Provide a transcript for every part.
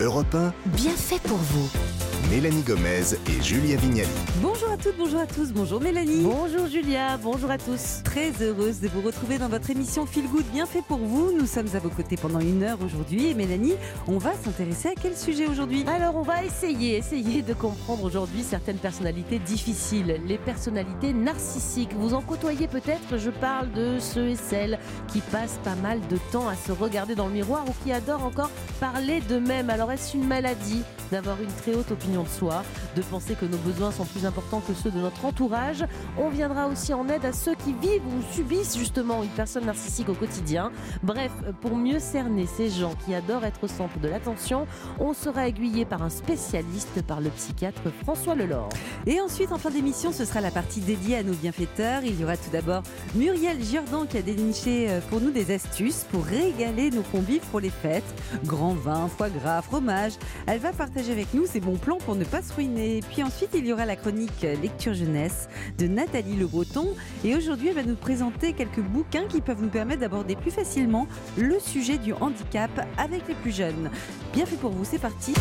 Europe 1, Bien fait pour vous. Mélanie Gomez et Julia Vignali. Bonjour à toutes, bonjour à tous, bonjour Mélanie. Bonjour Julia, bonjour à tous. Très heureuse de vous retrouver dans votre émission Feel Good bien fait pour vous. Nous sommes à vos côtés pendant une heure aujourd'hui et Mélanie, on va s'intéresser à quel sujet aujourd'hui? Alors on va essayer, essayer de comprendre aujourd'hui certaines personnalités difficiles, les personnalités narcissiques. Vous en côtoyez peut-être, je parle de ceux et celles qui passent pas mal de temps à se regarder dans le miroir ou qui adorent encore parler d'eux-mêmes. Alors est-ce une maladie d'avoir une très haute opinion de soi, de penser que nos besoins sont plus importants que ceux de notre entourage On viendra aussi en aide à ceux qui vivent ou subissent justement une personne narcissique au quotidien. Bref, pour mieux cerner ces gens qui adorent être au centre de l'attention, on sera aiguillé par un spécialiste, par le psychiatre François Lelore. Et ensuite, en fin d'émission, ce sera la partie dédiée à nos bienfaiteurs. Il y aura tout d'abord Muriel Giordan qui a déniché euh, pour nous des astuces pour régaler nos convives pour les fêtes. Grand vin, foie gras, fromage. Elle va partager avec nous ses bons plans pour ne pas se ruiner. Puis ensuite, il y aura la chronique Lecture Jeunesse de Nathalie Le Breton. Et aujourd'hui, elle va nous présenter quelques bouquins qui peuvent nous permettre d'aborder plus facilement le sujet du handicap avec les plus jeunes. Bien fait pour vous, c'est parti.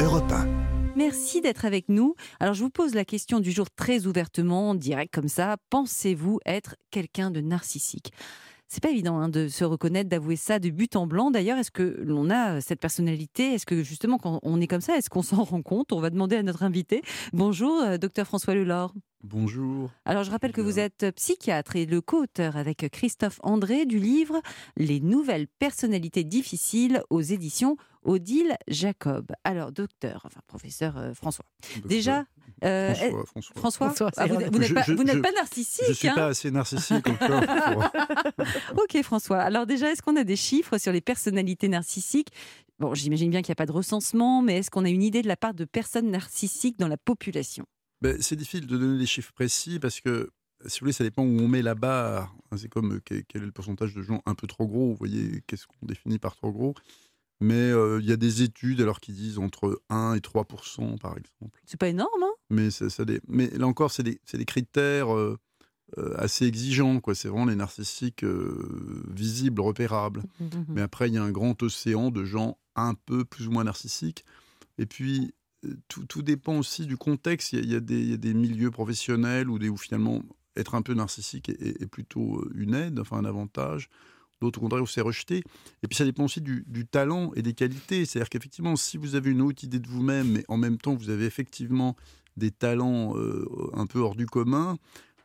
Europe 1, Merci d'être avec nous. Alors, je vous pose la question du jour très ouvertement, direct comme ça. Pensez-vous être quelqu'un de narcissique? C'est pas évident hein, de se reconnaître, d'avouer ça de but en blanc. D'ailleurs, est-ce que l'on a cette personnalité? Est-ce que justement, quand on est comme ça, est-ce qu'on s'en rend compte? On va demander à notre invité. Bonjour, euh, docteur François Lelore. Bonjour. Alors, je rappelle que vous êtes psychiatre et le co-auteur avec Christophe André du livre Les nouvelles personnalités difficiles aux éditions Odile Jacob. Alors, docteur, enfin professeur euh, François. Déjà, euh, François, François. François, François, ah, vous, n'êtes pas, je- vous n'êtes je- pas narcissique. Je suis hein pas assez narcissique encore. pour- Ok François. Alors déjà, est-ce qu'on a des chiffres sur les personnalités narcissiques? Bon, j'imagine bien qu'il n'y a pas de recensement, mais est-ce qu'on a une idée de la part de personnes narcissiques dans la population? Ben, c'est difficile de donner des chiffres précis parce que, si vous voulez, ça dépend où on met la barre. C'est comme euh, quel, quel est le pourcentage de gens un peu trop gros. Vous voyez, qu'est-ce qu'on définit par trop gros Mais euh, il y a des études alors qui disent entre 1 et 3% par exemple. C'est pas énorme, hein? Mais, ça, mais là encore, c'est des, des critères euh, euh, assez exigeants. C'est vraiment les narcissiques euh, visibles, repérables. Mais après, il y a un grand océan de gens un peu plus ou moins narcissiques. Et puis, tout, tout dépend aussi du contexte. Il y a, il y a des, il y a des milieux professionnels où, des, où finalement, être un peu narcissique est, plutôt une aide, enfin un avantage. D'autres, au contraire, où c'est rejeté. Et puis, ça dépend aussi du, du talent et des qualités. C'est-à-dire qu'effectivement, si vous avez une haute idée de vous-même, mais en même temps, vous avez effectivement des talents euh, un peu hors du commun,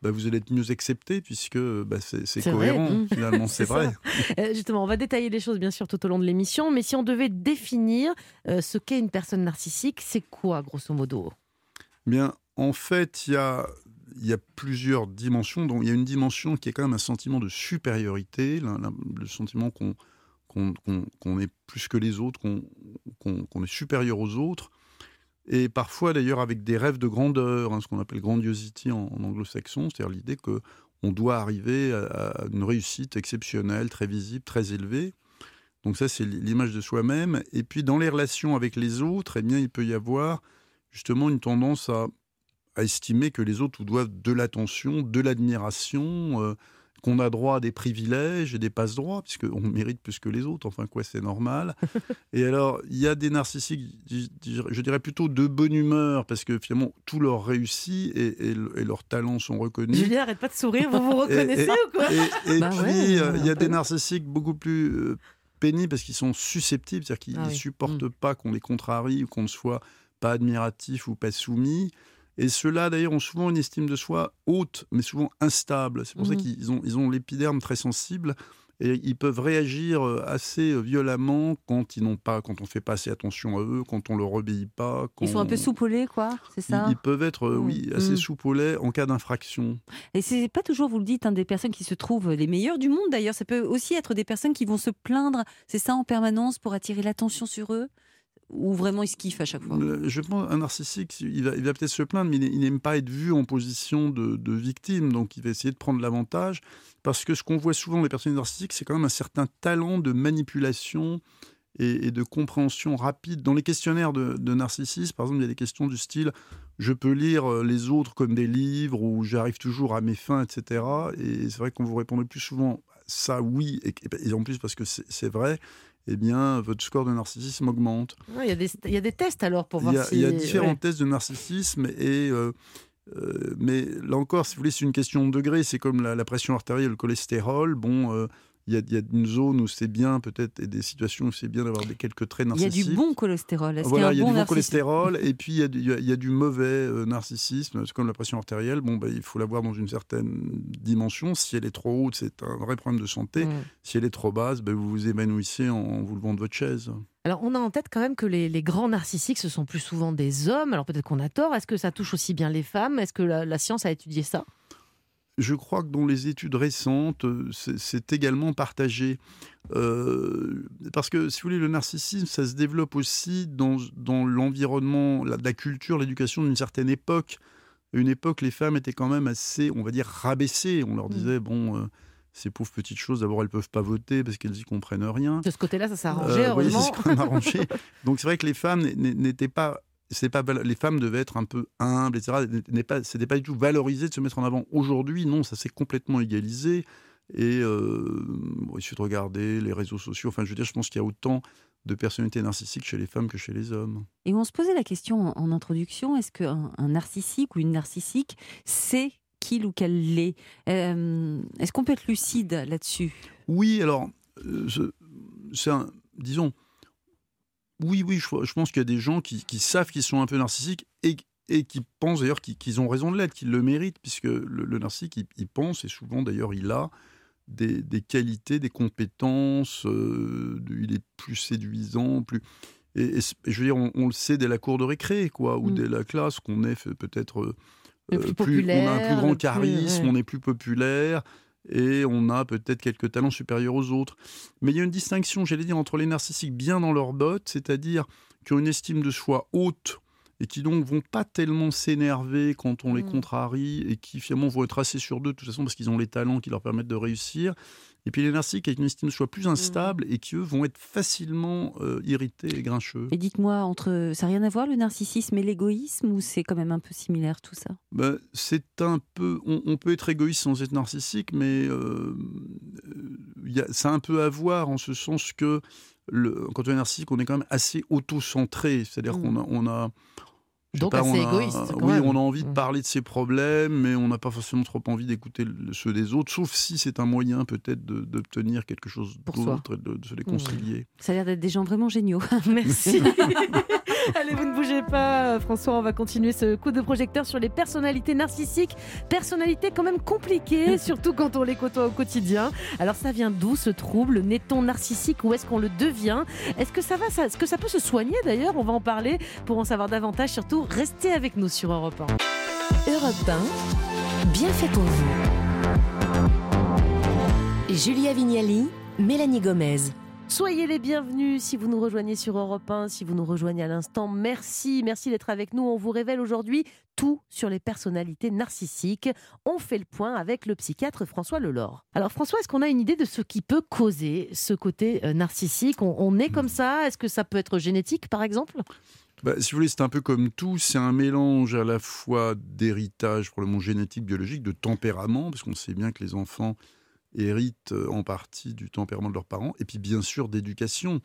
bah, vous allez être mieux accepté puisque bah, c'est vrai, cohérent, finalement, C'est vrai. Euh, justement, on va détailler les choses bien sûr tout au long de l'émission, mais si on devait définir euh, ce qu'est une personne narcissique, c'est quoi grosso modo? Bien, en fait, il y a, il y a plusieurs dimensions. Donc, il y a une dimension qui est quand même un sentiment de supériorité, la- la- le sentiment qu'on est plus que les autres, qu'on est supérieur aux autres. Et parfois, d'ailleurs, avec des rêves de grandeur, hein, ce qu'on appelle grandiosity en, anglo-saxon, c'est-à-dire l'idée que on doit arriver à, à une réussite exceptionnelle, très visible, très élevée. Donc ça, c'est l'image de soi-même. Et puis, dans les relations avec les autres, eh bien, il peut y avoir justement une tendance à, à estimer que les autres vous doivent de l'attention, de l'admiration, euh, qu'on a droit à des privilèges et des passe-droits, puisqu'on mérite plus que les autres, enfin quoi, c'est normal. et alors, il y a des narcissiques, je dirais plutôt de bonne humeur, parce que finalement, tout leur réussit et, et- et leurs talents sont reconnus. Julien, arrête pas de sourire, vous vous reconnaissez et- ou quoi? Et, et Bah puis, ouais, euh, il y a des narcissiques beaucoup plus euh, pénibles parce qu'ils sont susceptibles, c'est-à-dire qu'ils Ah ne oui. supportent Mm. pas qu'on les contrarie ou qu'on ne soit pas admiratif ou pas soumis. Et ceux-là, d'ailleurs, ont souvent une estime de soi haute, mais souvent instable. C'est pour ça Mhm. qu'ils ont, ils ont l'épiderme très sensible et ils peuvent réagir euh, assez euh, violemment quand ils n'ont pas, quand on fait pas assez attention à eux, quand on leur obéit pas. Quand Ils sont un peu soupolés, quoi, c'est ça? Ils peuvent être, euh, Mm. oui, assez Mm. au lait en cas d'infraction. Et c'est pas toujours, vous le dites, hein, des personnes qui se trouvent les meilleures du monde d'ailleurs. Ça peut aussi être des personnes qui vont se plaindre, c'est ça, en permanence pour attirer l'attention sur eux? Ou vraiment ils se kiffent à chaque fois? Je pense un narcissique, il va, il peut-être se plaindre, mais il, il n'aime pas être vu en position de, victime, donc il va essayer de prendre l'avantage. Parce que ce qu'on voit souvent les personnes narcissiques, c'est quand même un certain talent de manipulation et, de compréhension rapide. Dans les questionnaires de, de narcissisme, par exemple, il y a des questions du style je peux lire euh, les autres comme des livres ou j'arrive toujours à mes fins, etc. Et c'est vrai qu'on vous répondait plus souvent ça, oui, et en plus parce que c'est vrai, eh bien, votre score de narcissisme augmente. Il y, a des, il y a des tests alors pour voir il y a, si... Il y a différents tests de narcissisme et... euh, euh, mais là encore, si vous voulez, c'est une question de degré. C'est comme la, la, pression artérielle, le cholestérol. Bon, euh, il y, a, il y, a une zone où c'est bien, peut-être, et des situations où c'est bien d'avoir des quelques traits narcissiques. Il y a du bon cholestérol. Voilà, il y a, bon du bon cholestérol, et puis il y a, du, il y a du mauvais euh, narcissisme. C'est comme la pression artérielle. Bon, bah, il faut l'avoir dans une certaine dimension. Si elle est trop haute, c'est un vrai problème de santé. Mmh. Si elle est trop basse, bah, vous vous évanouissez en, en vous levant de votre chaise. Alors, on a en tête quand même que les, les, grands narcissiques, ce sont plus souvent des hommes. Alors, peut-être qu'on a tort. Est-ce que ça touche aussi bien les femmes? Est-ce que la, la, science a étudié ça? Je crois que dans les études récentes, c'est également partagé. Euh, parce que, si vous voulez, le narcissisme, ça se développe aussi dans, dans l'environnement, la, la, culture, l'éducation d'une certaine époque. Une époque, les femmes étaient quand même assez, on va dire, rabaissées. On leur disait, mmh. bon... Euh, ces pauvres petites choses, d'abord, elles ne peuvent pas voter parce qu'elles n'y comprennent rien. De ce côté-là, ça s'est arrangé, euh, oui, c'est même arrangé. Donc c'est vrai que les femmes n'étaient pas... Pas, les femmes devaient être un peu humbles, etc. Ce n'était pas du tout valorisé de se mettre en avant. Aujourd'hui, non, ça s'est complètement égalisé. Et euh, bon, il suffit de regarder les réseaux sociaux. Enfin, je veux dire, je pense qu'il y a autant de personnalités narcissiques chez les femmes que chez les hommes. Et on se posait la question en, introduction est-ce qu'un un narcissique ou une narcissique, c'est qu'il ou qu'elle l'est? Euh, Est-ce qu'on peut être lucide là-dessus? Oui, alors, euh, c'est un, disons, oui, oui, je, je pense qu'il y a des gens qui, qui savent qu'ils sont un peu narcissiques et, et qui pensent d'ailleurs qu'ils qu ont raison de l'être, qu'ils le méritent, puisque le, le narcissique, il, il, pense, et souvent d'ailleurs il a des, des, qualités, des compétences, euh, il est plus séduisant, plus... Et, et, je veux dire, on, on, le sait dès la cour de récré, quoi, ou mmh. dès la classe, qu'on est peut-être le plus, plus on a un plus grand charisme, plus, ouais. on est plus populaire et on a peut-être quelques talents supérieurs aux autres. Mais il y a une distinction, j'allais dire, entre les narcissiques bien dans leur botte, c'est-à-dire qui ont une estime de soi haute et qui donc vont pas tellement s'énerver quand on les mmh. contrarie et qui finalement vont être assez sur d'eux de toute façon parce qu'ils ont les talents qui leur permettent de réussir. Et puis les narcissiques avec une estime de soi plus instable mmh. et qui eux vont être facilement euh, irrités et grincheux. Et dites-moi, entre ça n'a rien à voir le narcissisme et l'égoïsme ou c'est quand même un peu similaire tout ça? Ben, C'est un peu, on, on, peut être égoïste sans être narcissique, mais euh, y a, ça a un peu à voir en ce sens que le, quand on est narcissique, on est quand même assez auto-centré, c'est-à-dire mmh. qu'on a, on a donc pas, assez on a, égoïste. Oui, même. on a envie de parler de ses problèmes, mais on n'a pas forcément trop envie d'écouter ceux des autres, sauf si c'est un moyen peut-être d'obtenir quelque chose d'autre et de, de, se les concilier. Mmh. Ça a l'air d'être des gens vraiment géniaux. Merci. Allez, vous ne bougez pas, François. On va continuer ce coup de projecteur sur les personnalités narcissiques. Personnalités quand même compliquées, surtout quand on les côtoie au quotidien. Alors, ça vient d'où ce trouble? N'est-on narcissique ou est-ce qu'on le devient? Est-ce que ça va ça, Est-ce que ça peut se soigner d'ailleurs? On va en parler pour en savoir davantage. Surtout, restez avec nous sur Europe 1. Europe 1, bien fait pour vous. Julia Vignali, Mélanie Gomez. Soyez les bienvenus si vous nous rejoignez sur Europe 1, si vous nous rejoignez à l'instant. Merci, merci d'être avec nous. On vous révèle aujourd'hui tout sur les personnalités narcissiques. On fait le point avec le psychiatre François Lelore. Alors François, est-ce qu'on a une idée de ce qui peut causer ce côté euh, narcissique? On, on, est comme ça? Est-ce que ça peut être génétique par exemple? Bah, si vous voulez, c'est un peu comme tout, c'est un mélange à la fois d'héritage, probablement génétique, biologique, de tempérament, parce qu'on sait bien que les enfants héritent en partie du tempérament de leurs parents, et puis bien sûr d'éducation.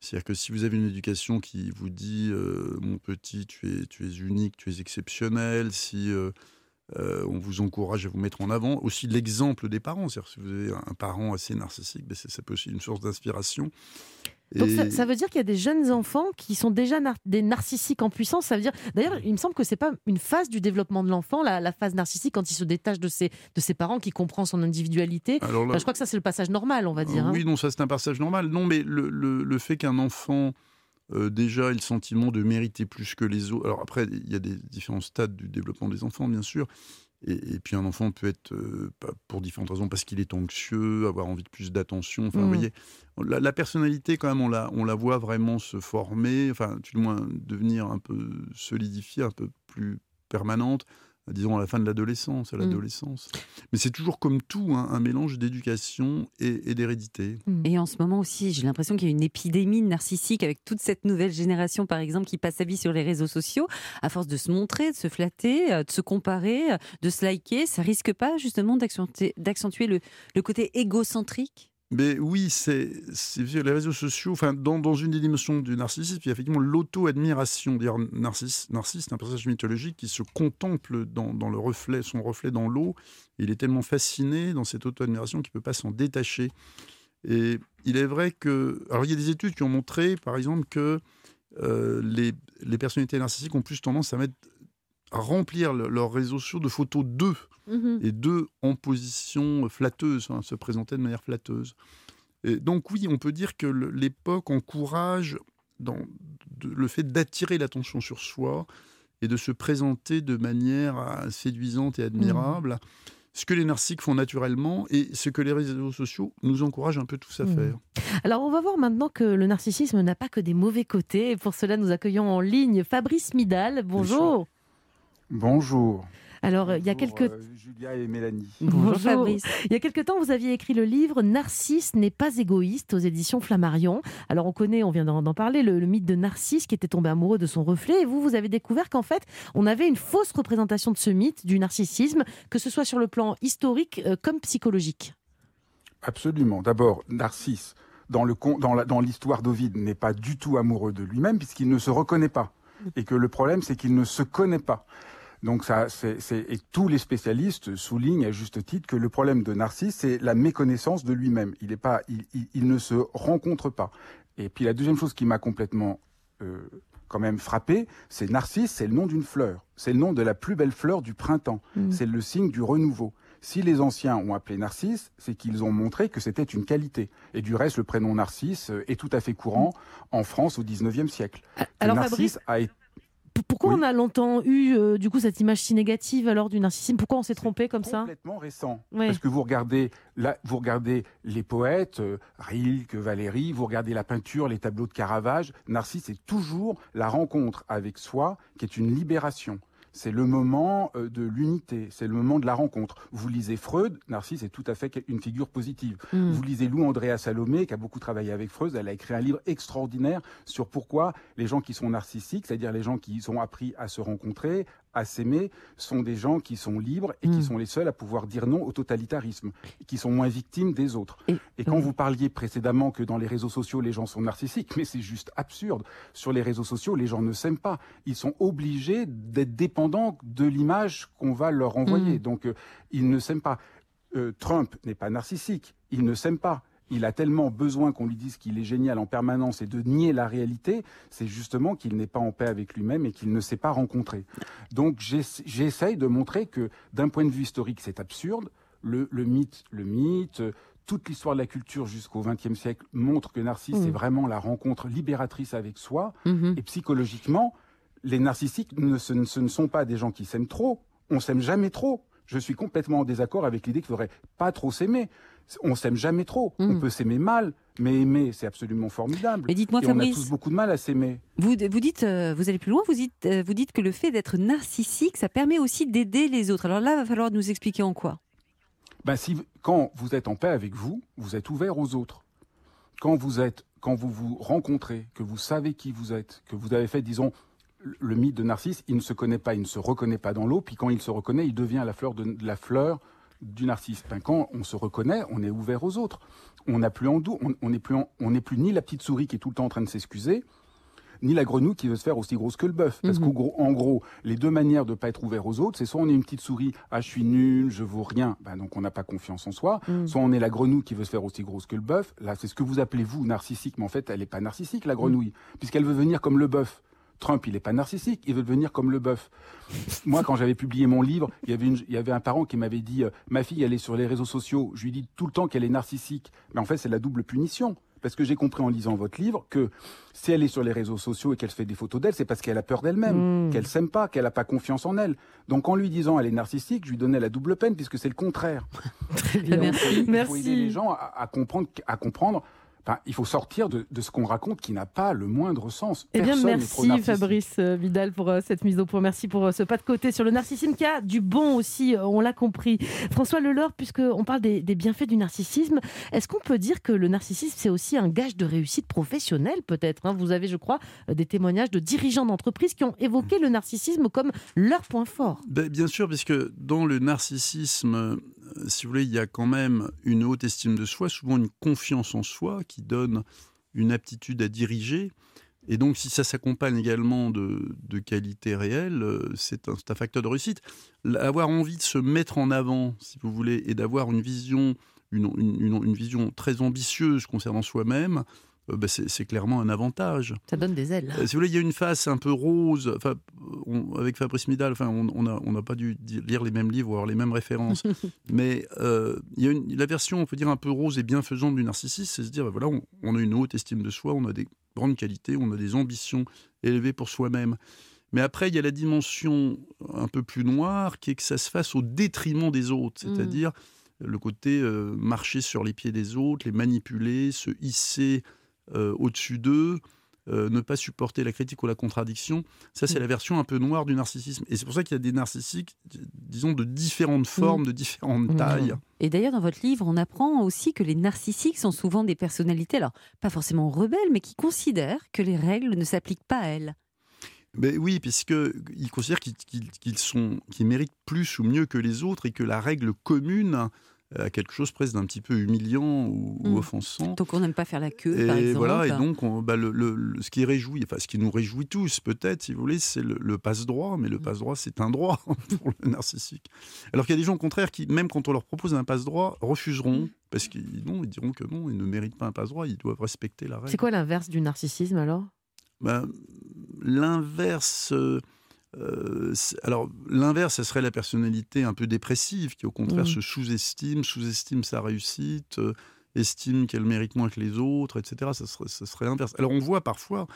C'est-à-dire que si vous avez une éducation qui vous dit euh, mon petit, tu es, tu es unique, tu es exceptionnel, si euh, euh, on vous encourage à vous mettre en avant, aussi l'exemple des parents. C'est-à-dire si vous avez un parent assez narcissique, ben ça peut aussi être une source d'inspiration. Donc et... ça, ça, veut dire qu'il y a des jeunes enfants qui sont déjà nar des narcissiques en puissance. Ça veut dire, d'ailleurs, il me semble que c'est pas une phase du développement de l'enfant, la, la, phase narcissique quand il se détache de ses de ses parents, qui comprend son individualité. Alors là, enfin, je crois que ça c'est le passage normal, on va dire. Euh, oui, hein. non, ça c'est un passage normal. Non, mais le, le, le fait qu'un enfant euh, déjà ait le sentiment de mériter plus que les autres. Alors après, il y a des différents stades du développement des enfants, bien sûr. Et, et, puis un enfant peut être, euh, pour différentes raisons, parce qu'il est anxieux, avoir envie de plus d'attention. Enfin, mmh. vous voyez, la, la, personnalité, quand même, on la, on la voit vraiment se former, enfin, du moins devenir un peu solidifiée, un peu plus permanente. Disons à la fin de l'adolescence, à Mm. l'adolescence. Mais c'est toujours comme tout, hein, un mélange d'éducation et, et d'hérédité. Et en ce moment aussi, j'ai l'impression qu'il y a une épidémie narcissique avec toute cette nouvelle génération, par exemple, qui passe sa vie sur les réseaux sociaux. À force de se montrer, de se flatter, euh, de se comparer, euh, de se liker, ça risque pas justement d'accentuer d'accentuer le, le côté égocentrique? Mais oui, c'est les réseaux sociaux. Enfin, dans, une des dimensions du narcissisme, il y a effectivement l'auto-admiration. D'ailleurs, Narcisse, c'est un personnage mythologique qui se contemple dans, le reflet, son reflet dans l'eau. Il est tellement fasciné dans cette auto-admiration qu'il ne peut pas s'en détacher. Et il est vrai que. Alors, il y a des études qui ont montré, par exemple, que euh, les, les personnalités narcissiques ont plus tendance à mettre remplir le- leurs réseaux sociaux de photos d'eux Mhm. et deux en position flatteuse, hein, se présenter de manière flatteuse. Et donc oui, on peut dire que l'époque encourage dans, le fait d'attirer l'attention sur soi et de se présenter de manière euh, séduisante et admirable, ce que les narcissiques font naturellement et ce que les réseaux sociaux nous encouragent un peu tous à Mhm. faire. Alors, on va voir maintenant que le narcissisme n'a pas que des mauvais côtés. Et pour cela, nous accueillons en ligne Fabrice Midal. Bonjour. Bonjour. Alors, il y a quelques euh, Julia et Mélanie. Bonjour, Bonjour. Fabrice. Il y a quelque temps, vous aviez écrit le livre Narcisse n'est pas égoïste aux éditions Flammarion. Alors, on connaît, on vient d'en parler, le, le mythe de Narcisse qui était tombé amoureux de son reflet. Et vous, vous avez découvert qu'en fait, on avait une fausse représentation de ce mythe, du narcissisme, que ce soit sur le plan historique euh, comme psychologique. Absolument. D'abord, Narcisse, dans le con- dans la- dans l'histoire d'Ovide, n'est pas du tout amoureux de lui-même puisqu'il ne se reconnaît pas. Et que le problème, c'est qu'il ne se connaît pas. Donc ça, c'est, c'est- et tous les spécialistes soulignent à juste titre que le problème de Narcisse, c'est la méconnaissance de lui-même. Il est pas, il, il- il ne se rencontre pas. Et puis la deuxième chose qui m'a complètement euh, quand même frappé, c'est Narcisse, c'est le nom d'une fleur. C'est le nom de la plus belle fleur du printemps. Mm. C'est le signe du renouveau. Si les anciens ont appelé Narcisse, c'est qu'ils ont montré que c'était une qualité. Et du reste, le prénom Narcisse est tout à fait courant en France au 19e siècle. Alors, Narcisse Fabrice, a été pourquoi Oui. on a longtemps eu euh, du coup cette image si négative alors du narcissisme? Pourquoi on s'est trompé comme ça? complètement récent. Oui. Parce que vous regardez, là, vous regardez les poètes, euh, Rilke, Valéry, vous regardez la peinture, les tableaux de Caravage. Narcisse, c'est toujours la rencontre avec soi qui est une libération. C'est le moment euh, de l'unité, c'est le moment de la rencontre. Vous lisez Freud, Narcisse est tout à fait une figure positive. Mm. Vous lisez Lou Andrea Salomé, qui a beaucoup travaillé avec Freud. Elle a écrit un livre extraordinaire sur pourquoi les gens qui sont narcissiques, c'est-à-dire les gens qui ont appris à se rencontrer, à s'aimer, sont des gens qui sont libres et qui sont les seuls à pouvoir dire non au totalitarisme, qui sont moins victimes des autres. Et- Et quand oui. vous parliez précédemment que dans les réseaux sociaux, les gens sont narcissiques, mais c'est juste absurde. Sur les réseaux sociaux, les gens ne s'aiment pas. Ils sont obligés d'être dépendants de l'image qu'on va leur envoyer. Mm. Donc, euh, ils ne s'aiment pas. Euh, Trump n'est pas narcissique. Il ne s'aime pas. Il a tellement besoin qu'on lui dise qu'il est génial en permanence et de nier la réalité, c'est justement qu'il n'est pas en paix avec lui-même et qu'il ne s'est pas rencontré. Donc j'essa- j'essaye de montrer que d'un point de vue historique, c'est absurde. Le, le mythe, le mythe, toute l'histoire de la culture jusqu'au XXe siècle montre que Narcisse Mhm. c'est vraiment la rencontre libératrice avec soi. Mhm. Et psychologiquement, les narcissiques, ne, ce, ne- ce ne sont pas des gens qui s'aiment trop. On s'aime jamais trop. Je suis complètement en désaccord avec l'idée qu'il faudrait pas trop s'aimer. On s'aime jamais trop. On peut s'aimer mal, mais aimer, c'est absolument formidable. Mais dites-moi, Et on a Fabrice, tous beaucoup de mal à s'aimer. vous, vous dites, euh, vous allez plus loin, vous dites, euh, vous dites que le fait d'être narcissique, ça permet aussi d'aider les autres. Alors là, il va falloir nous expliquer en quoi? Ben, si, quand vous êtes en paix avec vous, vous êtes ouvert aux autres. Quand vous êtes, quand vous vous rencontrez, que vous savez qui vous êtes, que vous avez fait, disons, le mythe de Narcisse, il ne se connaît pas, il ne se reconnaît pas dans l'eau, puis quand il se reconnaît, il devient la fleur de la fleur du narcisse. Ben, quand on se reconnaît, on est ouvert aux autres. On n'a plus en doute, on n'est plus, en- on n'est plus ni la petite souris qui est tout le temps en train de s'excuser, ni la grenouille qui veut se faire aussi grosse que le bœuf. Parce Mhm. qu'en gros, en gros, les deux manières de pas être ouvert aux autres, c'est soit on est une petite souris, ah je suis nul, je vaux rien, ben, donc on n'a pas confiance en soi. Mm. Soit on est la grenouille qui veut se faire aussi grosse que le bœuf. Là, c'est ce que vous appelez vous narcissique, mais en fait, elle n'est pas narcissique la grenouille, puisqu'elle veut venir comme le bœuf. Trump, il n'est pas narcissique, il veut devenir comme le bœuf. Moi, quand j'avais publié mon livre, il y avait, une- il y avait un parent qui m'avait dit euh, Ma fille, elle est sur les réseaux sociaux. Je lui dis tout le temps qu'elle est narcissique. Mais en fait, c'est la double punition. Parce que j'ai compris en lisant votre livre que si elle est sur les réseaux sociaux et qu'elle fait des photos d'elle, c'est parce qu'elle a peur d'elle-même, Mm. qu'elle s'aime pas, qu'elle n'a pas confiance en elle. Donc en lui disant elle est narcissique, je lui donnais la double peine puisque c'est le contraire. Très bien. Donc, il faut Merci. aider les gens à, à comprendre, à comprendre Enfin, il faut sortir de, de ce qu'on raconte qui n'a pas le moindre sens. Eh bien, Personne merci. Fabrice euh, Vidal pour euh, cette mise au point. Merci pour euh, ce pas de côté sur le narcissisme qui a du bon aussi, on l'a compris. François Lelore, puisqu'on parle des, des bienfaits du narcissisme, est-ce qu'on peut dire que le narcissisme, c'est aussi un gage de réussite professionnelle peut-être hein? Vous avez, je crois, des témoignages de dirigeants d'entreprises qui ont évoqué le narcissisme comme leur point fort. Ben, bien sûr, puisque dans le narcissisme, euh, si vous voulez, il y a quand même une haute estime de soi, souvent une confiance en soi qui donne une aptitude à diriger. Et donc, si ça s'accompagne également de, de qualités réelles, euh, c'est un, facteur de réussite. Avoir envie de se mettre en avant, si vous voulez, et d'avoir une vision, une, une- vision très ambitieuse concernant soi-même, ben, c'est c'est clairement un avantage. Ça donne des ailes. Euh, si vous voulez, il y a une face un peu rose. Enfin, on- avec Fabrice Midal, enfin, on on n'a on n'a pas dû lire les mêmes livres ou avoir les mêmes références. Mais euh, il y a une, la version, on peut dire, un peu rose et bienfaisante du narcissisme, c'est se dire, ben voilà, on, on a une haute estime de soi, on a des grandes qualités, on a des ambitions élevées pour soi-même. Mais après, il y a la dimension un peu plus noire, qui est que ça se fasse au détriment des autres, Mhm. c'est-à-dire le côté euh, marcher sur les pieds des autres, les manipuler, se hisser euh, au-dessus d'eux, euh, ne pas supporter la critique ou la contradiction. Ça, c'est Mm. la version un peu noire du narcissisme. Et c'est pour ça qu'il y a des narcissiques, disons, de différentes formes, de différentes Mm. tailles. Et d'ailleurs, dans votre livre, on apprend aussi que les narcissiques sont souvent des personnalités, alors pas forcément rebelles, mais qui considèrent que les règles ne s'appliquent pas à elles. Mais oui, puisqu'ils considèrent qu'ils sont, qu'ils méritent plus ou mieux que les autres et que la règle commune a quelque chose presque d'un petit peu humiliant ou, ou Mm. offensant. Donc on n'aime pas faire la queue, par Et exemple. voilà, et donc on- bah, le, le- le- ce qui réjouit, enfin ce qui nous réjouit tous peut-être, si vous voulez, c'est le, le passe-droit, mais le Mm. passe-droit c'est un droit pour le narcissique. Alors qu'il y a des gens au contraire qui, même quand on leur propose un passe-droit, refuseront Mm. parce qu'ils non, ils diront que non, ils ne méritent pas un passe-droit, ils doivent respecter la règle. C'est quoi l'inverse du narcissisme alors? Ben, L'inverse. euh, euh, alors, l'inverse, ce serait la personnalité un peu dépressive qui, au contraire, Mm. se sous-estime, sous-estime sa réussite, euh, estime qu'elle mérite moins que les autres, etc. Ça serait, ça serait l'inverse. Alors, on voit parfois,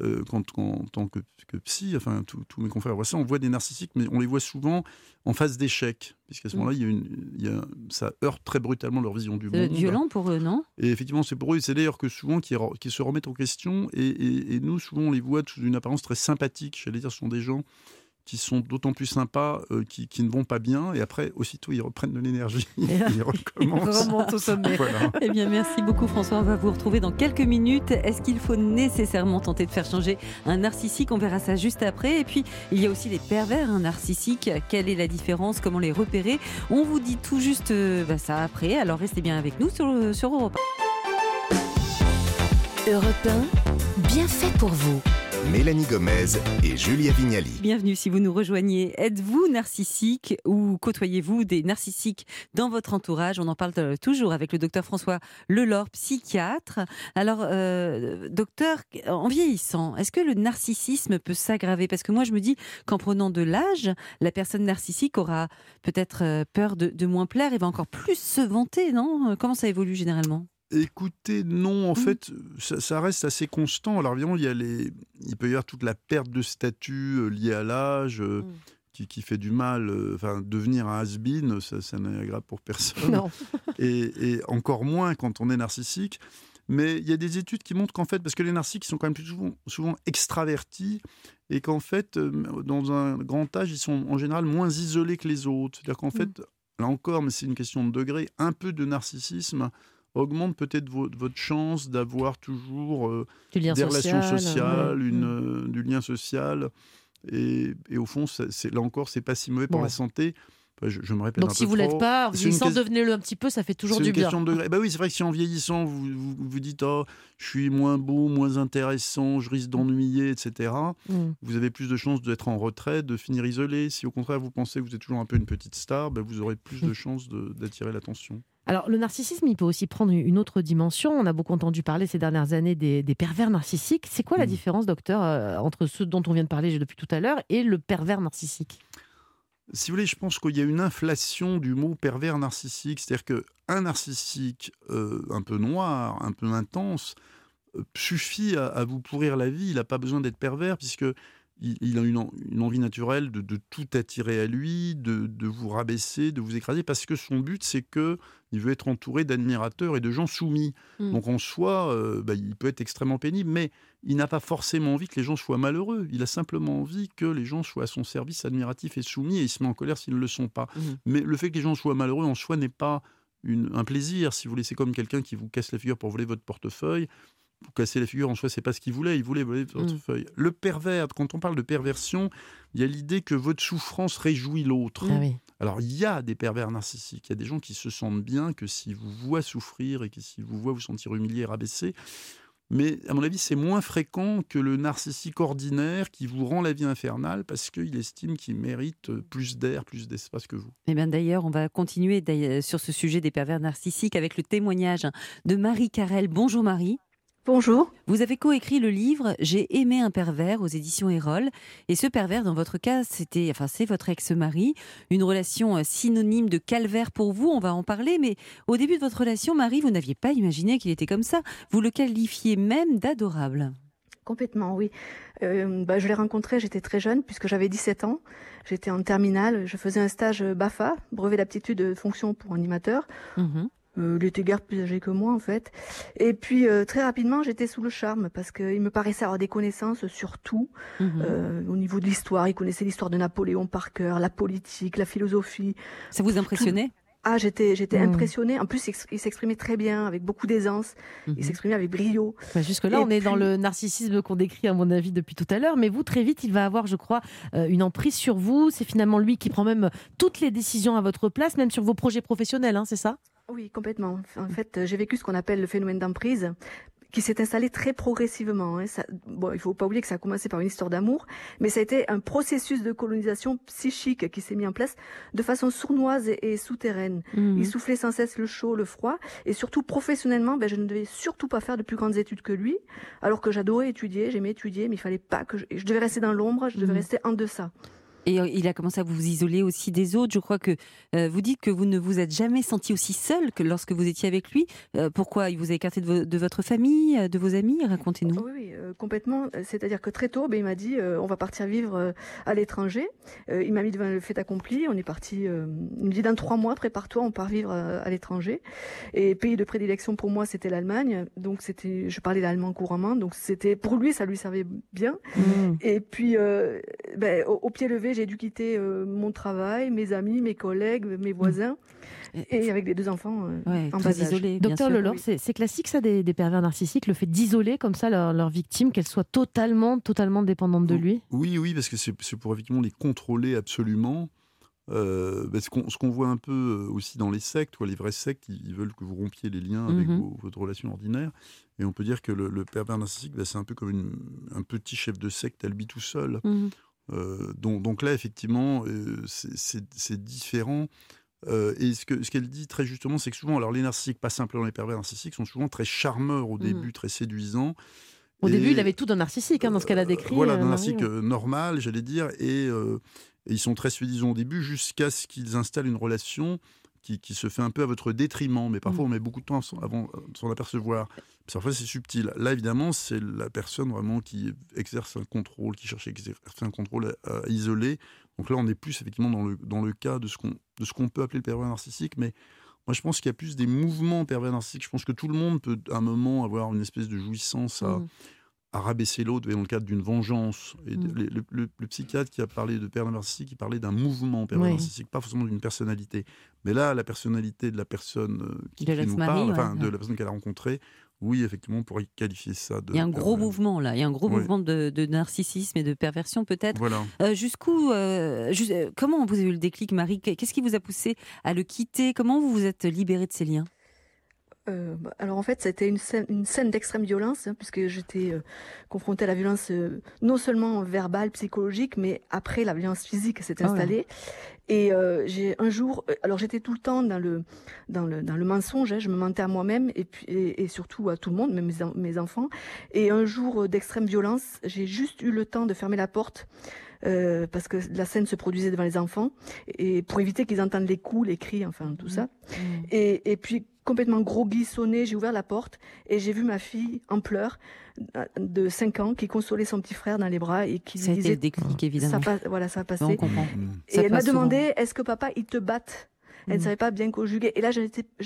euh, quand, quand- en tant que, que psy, enfin, tous mes confrères voient ça, on voit des narcissiques, mais on les voit souvent en phase d'échec, puisqu'à ce Mm. moment-là, il y a une, il y a- ça heurte très brutalement leur vision du monde. violent pour eux, non? Et effectivement, c'est pour eux, c'est d'ailleurs que souvent qui, qui se remettent en question, et, et- et nous, souvent, on les voit sous une apparence très sympathique. J'allais dire, ce sont des gens qui sont d'autant plus sympas, euh, qui, qui ne vont pas bien, et après, aussitôt, ils reprennent de l'énergie, ils recommencent. Remonte au sommet. Voilà. Eh bien, merci beaucoup François. On va vous retrouver dans quelques minutes. Est-ce qu'il faut nécessairement tenter de faire changer un narcissique? On verra ça juste après. Et puis, il y a aussi les pervers hein, narcissiques. Quelle est la différence? Comment les repérer? On vous dit tout juste euh, bah, ça après. Alors, restez bien avec nous sur, sur Europe Europe 1, bien fait pour vous. Mélanie Gomez et Julia Vignali. Bienvenue si vous nous rejoignez. Êtes-vous narcissique ou côtoyez-vous des narcissiques dans votre entourage? On en parle euh, toujours avec le docteur François Lelore, psychiatre. Alors, euh, docteur, en vieillissant, est-ce que le narcissisme peut s'aggraver? Parce que moi, je me dis qu'en prenant de l'âge, la personne narcissique aura peut-être euh, peur de, de moins plaire et va encore plus se vanter, non? Comment ça évolue généralement? Écoutez, non, en Mhm. fait, ça, ça reste assez constant. Alors, évidemment, il, y a les, il peut y avoir toute la perte de statut euh, liée à l'âge. euh, Mhm. Qui, qui fait du mal, euh, enfin devenir un has-been, ça, ça n'est agréable pour personne. Non. et, et encore moins quand on est narcissique. Mais il y a des études qui montrent qu'en fait, parce que les narcissiques sont quand même plus souvent, souvent extravertis, et qu'en fait, euh, dans un grand âge, ils sont en général moins isolés que les autres. C'est-à-dire qu'en fait, là encore, mais c'est une question de degré, un peu de narcissisme augmente peut-être vo- votre chance d'avoir toujours euh, des social, relations sociales, ouais. une, Mm. euh, du lien social. Et, et au fond, ça- là encore, c'est pas si mauvais pour Bon. la santé. Enfin, je, je me répète un Donc peu si vous trop. l'êtes pas, en vieillissant, question- devenez-le un petit peu, ça fait toujours c'est du une bien. question de degré. Bah oui, c'est vrai que si en vieillissant, vous vous, vous dites oh, je suis moins beau, moins intéressant, je risque d'ennuyer, etc. Mm. Vous avez plus de chances d'être en retraite, de finir isolé. Si au contraire vous pensez que vous êtes toujours un peu une petite star, bah, vous aurez plus de chances d'attirer l'attention. Alors, le narcissisme, il peut aussi prendre une autre dimension. On a beaucoup entendu parler ces dernières années des, des pervers narcissiques. C'est quoi la Mm. différence, docteur, euh, entre ceux dont on vient de parler depuis tout à l'heure et le pervers narcissique? Si vous voulez, je pense qu'il y a une inflation du mot pervers narcissique. C'est-à-dire qu'un narcissique euh, un peu noir, un peu intense, euh, suffit à, à vous pourrir la vie. Il n'a pas besoin d'être pervers, puisque il, a une, une, envie naturelle de, de, tout attirer à lui, de, de, vous rabaisser, de vous écraser, parce que son but, c'est que il veut être entouré d'admirateurs et de gens soumis. Mmh. Donc en soi, euh, bah, il peut être extrêmement pénible, mais il n'a pas forcément envie que les gens soient malheureux. Il a simplement envie que les gens soient à son service admiratif et soumis, et il se met en colère s'ils ne le sont pas. Mmh. Mais le fait que les gens soient malheureux en soi n'est pas une, un plaisir. Si vous voulez, c'est comme quelqu'un qui vous casse la figure pour voler votre portefeuille vous cassez la figure en soi, c'est pas ce qu'il voulait, il voulait voler votre mmh. feuille. Le pervers, quand on parle de perversion, il y a l'idée que votre souffrance réjouit l'autre. Ah Alors il y a des pervers narcissiques, il y a des gens qui se sentent bien que s'ils vous voient souffrir et que s'ils vous voient vous sentir humilié rabaissé. Mais à mon avis, c'est moins fréquent que le narcissique ordinaire qui vous rend la vie infernale parce qu'il estime qu'il mérite plus d'air, plus d'espace que vous. Et eh bien d'ailleurs, on va continuer sur ce sujet des pervers narcissiques avec le témoignage de Marie Carrel. Bonjour Marie. Bonjour. Vous avez coécrit le livre J'ai aimé un pervers aux éditions Erol. Et ce pervers, dans votre cas, c'était, enfin, c'est votre ex-mari. Une relation euh, synonyme de calvaire pour vous. On va en parler. Mais au début de votre relation, Marie, vous n'aviez pas imaginé qu'il était comme ça. Vous le qualifiez même d'adorable. Complètement, oui. Euh, bah, je l'ai rencontré, j'étais très jeune, puisque j'avais 17 ans. J'étais en terminale, je faisais un stage BAFA, brevet d'aptitude de fonction pour animateur. Mmh euh, il était guère plus âgé que moi en fait. Et puis euh, très rapidement, j'étais sous le charme parce qu'il me paraissait avoir des connaissances sur tout. Mhm. Euh, au niveau de l'histoire, il connaissait l'histoire de Napoléon par cœur, la politique, la philosophie. Ça vous impressionnait? Ah, j'étais, j'étais mmh. impressionnée. En plus, il s'exprimait très bien, avec beaucoup d'aisance. Il mmh. s'exprimait avec brio. Bah, jusque-là, on est dans le narcissisme qu'on décrit, à mon avis, depuis tout à l'heure. Mais vous, très vite, il va avoir, je crois, une emprise sur vous. C'est finalement lui qui prend même toutes les décisions à votre place, même sur vos projets professionnels, hein, c'est ça? Oui, complètement. En fait, j'ai vécu ce qu'on appelle le phénomène d'emprise qui s'est installé très progressivement. Hein. Ça, bon, il faut pas oublier que ça a commencé par une histoire d'amour, mais ça a été un processus de colonisation psychique qui s'est mis en place de façon sournoise et, souterraine. Mmh. Il soufflait sans cesse le chaud, le froid, et surtout professionnellement, ben, je ne devais surtout pas faire de plus grandes études que lui, alors que j'adorais étudier, j'aimais étudier, mais il fallait pas que je, je devais rester dans l'ombre, je devais mmh. rester en deçà. Et euh, il a commencé à vous isoler aussi des autres. Je crois que euh, vous dites que vous ne vous êtes jamais senti aussi seul que lorsque vous étiez avec lui. Euh, pourquoi Il vous a écarté de, votre famille, de vos amis? Racontez-nous. Oui, complètement. C'est-à-dire que très tôt, ben, il m'a dit on va partir vivre à l'étranger. il m'a mis devant le fait accompli. On est parti. il me dit dans trois mois, prépare-toi, on part vivre à, l'étranger. Et pays de prédilection pour moi, c'était l'Allemagne. Donc c'était, je parlais l'allemand couramment. Donc c'était pour lui, ça lui servait bien. Mmh. Et puis, ben, au pied levé, j'ai dû quitter euh, mon travail, mes amis, mes collègues, mes mm. voisins. Et avec les deux enfants euh, en bas âge. Docteur Lelor, c'est classique ça des, pervers narcissiques, le fait d'isoler comme ça leur, leur victime, qu'elle soit totalement, totalement dépendante de lui? Oui, oui, parce que c'est pour effectivement les contrôler absolument. Euh, ben, ce qu'on voit un peu aussi dans les sectes, les vraies sectes, ils, veulent que vous rompiez les liens avec mm-hmm. votre relation ordinaire. Et on peut dire que le, pervers narcissique, ben, c'est un peu comme un petit chef de secte à lui tout seul. Mm-hmm. Euh, donc, donc, là, effectivement, euh, c'est différent. Euh, et ce qu'elle ce dit très justement, c'est que souvent, alors les narcissiques, pas simplement les pervers narcissiques, sont souvent très charmeurs au mmh. début, très séduisants. Au début, il avait tout d'un narcissique, hein, dans ce qu'elle a décrit. voilà, d'un narcissique normal, j'allais dire, et, et, ils sont très séduisants au début jusqu'à ce qu'ils installent une relation qui, se fait un peu à votre détriment, mais parfois mm. on met beaucoup de temps avant de s'en apercevoir. Parfois c'est subtil. Là évidemment c'est la personne vraiment qui exerce un contrôle, qui cherche à exercer un contrôle à, isoler. Donc là on est plus effectivement dans le, dans le cas de ce qu'on qu'on peut appeler le pervers narcissique, mais moi je pense qu'il y a plus des mouvements pervers narcissiques. Je pense que tout le monde peut à un moment avoir une espèce de jouissance à, mm à rabaisser l'autre dans le cadre d'une vengeance. Et mm. le, psychiatre qui a parlé de pervers narcissique, il parlait d'un mouvement pervers narcissique, pas forcément d'une personnalité. Mais là, la personnalité de la personne euh, qui, nous parle, enfin, de la personne qu'elle a rencontrée, oui, effectivement, on pourrait qualifier ça de. Il y a un gros mouvement là, il y a un gros mouvement de, narcissisme et de perversion peut-être. Voilà. Euh, jusqu'où, euh, comment vous avez eu le déclic, Marie? Qu'est-ce qui vous a poussé à le quitter? Comment vous vous êtes libérée de ces liens? Euh, bah, alors en fait, c'était une scène, une scène d'extrême violence, hein, puisque j'étais euh, confrontée à la violence euh, non seulement verbale, psychologique, mais après la violence physique s'est ah installée. Et j'ai un jour, alors j'étais tout le temps dans le dans le dans le mensonge, hein, je me mentais à moi-même et puis et, surtout à tout le monde, même mes, mes enfants. Et un jour d'extrême violence, j'ai juste eu le temps de fermer la porte. Euh, parce que la scène se produisait devant les enfants, et pour éviter qu'ils entendent les coups, les cris, enfin tout mmh. ça. Mmh. Et, et puis complètement groggy, sonné. J'ai ouvert la porte et j'ai vu ma fille en pleurs de 5 ans qui consolait son petit frère dans les bras et qui Ça a lui été le disait déclic, évidemment. ça passe, voilà, ça a passé. On comprend. Mm. Et Ça elle m'a demandé est-ce que papa il te batte? Elle ne Mm. savait pas bien conjuguer. Et là, je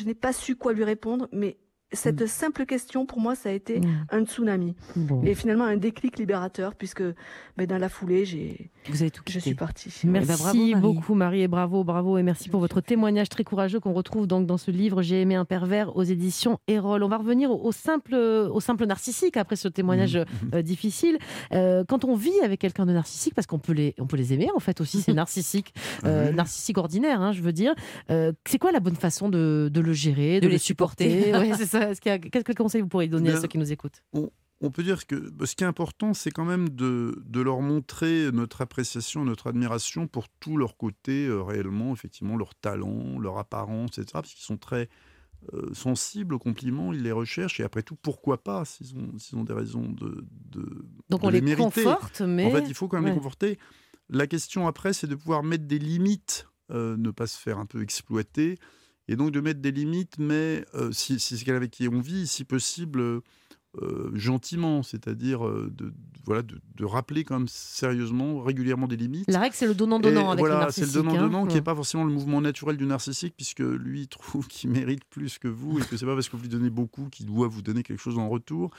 n'ai pas su quoi lui répondre, mais cette simple question pour moi, ça a été Mm. un tsunami Bon. et finalement un déclic libérateur puisque ben, dans la foulée, j'ai, Vous avez tout je quitté. suis partie. Merci ben, bravo, Marie. beaucoup Marie et bravo, bravo et merci pour votre témoignage très courageux qu'on retrouve donc dans ce livre J'ai aimé un pervers aux éditions Erol. On va revenir au, simple, au simple narcissique après ce témoignage Mhm. euh, difficile. Euh, quand on vit avec quelqu'un de narcissique, parce qu'on peut les, on peut les aimer en fait aussi, c'est narcissique, euh, narcissique ordinaire, hein, je veux dire. Euh, c'est quoi la bonne façon de, de le gérer, de, De le les supporter supporter? Ouais, c'est ça. Est-ce qu'il y a- Qu'est-ce que conseil vous pourriez donner à ceux qui nous écoutent? On peut dire que bah, ce qui est important, c'est quand même de, de leur montrer notre appréciation, notre admiration pour tous leurs côtés, euh, réellement, effectivement, leur talent, leur apparence, etc. Parce qu'ils sont très euh, sensibles aux compliments, ils les recherchent, et après tout, pourquoi pas, s'ils ont, des raisons de, de, Donc de on les, mériter. conforte, mais En fait, il faut quand même Ouais. les conforter. La question après, c'est de pouvoir mettre des limites, euh, ne pas se faire un peu exploiter, et donc de mettre des limites, mais euh, si, si c'est quelqu'un avec qui on vit, si possible, euh, gentiment, c'est-à-dire euh, de, de- voilà, de, de rappeler quand même sérieusement, régulièrement des limites. la règle c'est le donnant-donnant avec le voilà, c'est narcissique. le donnant-donnant hein. qui n'est pas forcément le mouvement naturel du narcissique, puisque lui il trouve qu'il mérite plus que vous et que c'est pas parce que vous lui donnez beaucoup qu'il doit vous donner quelque chose en retour.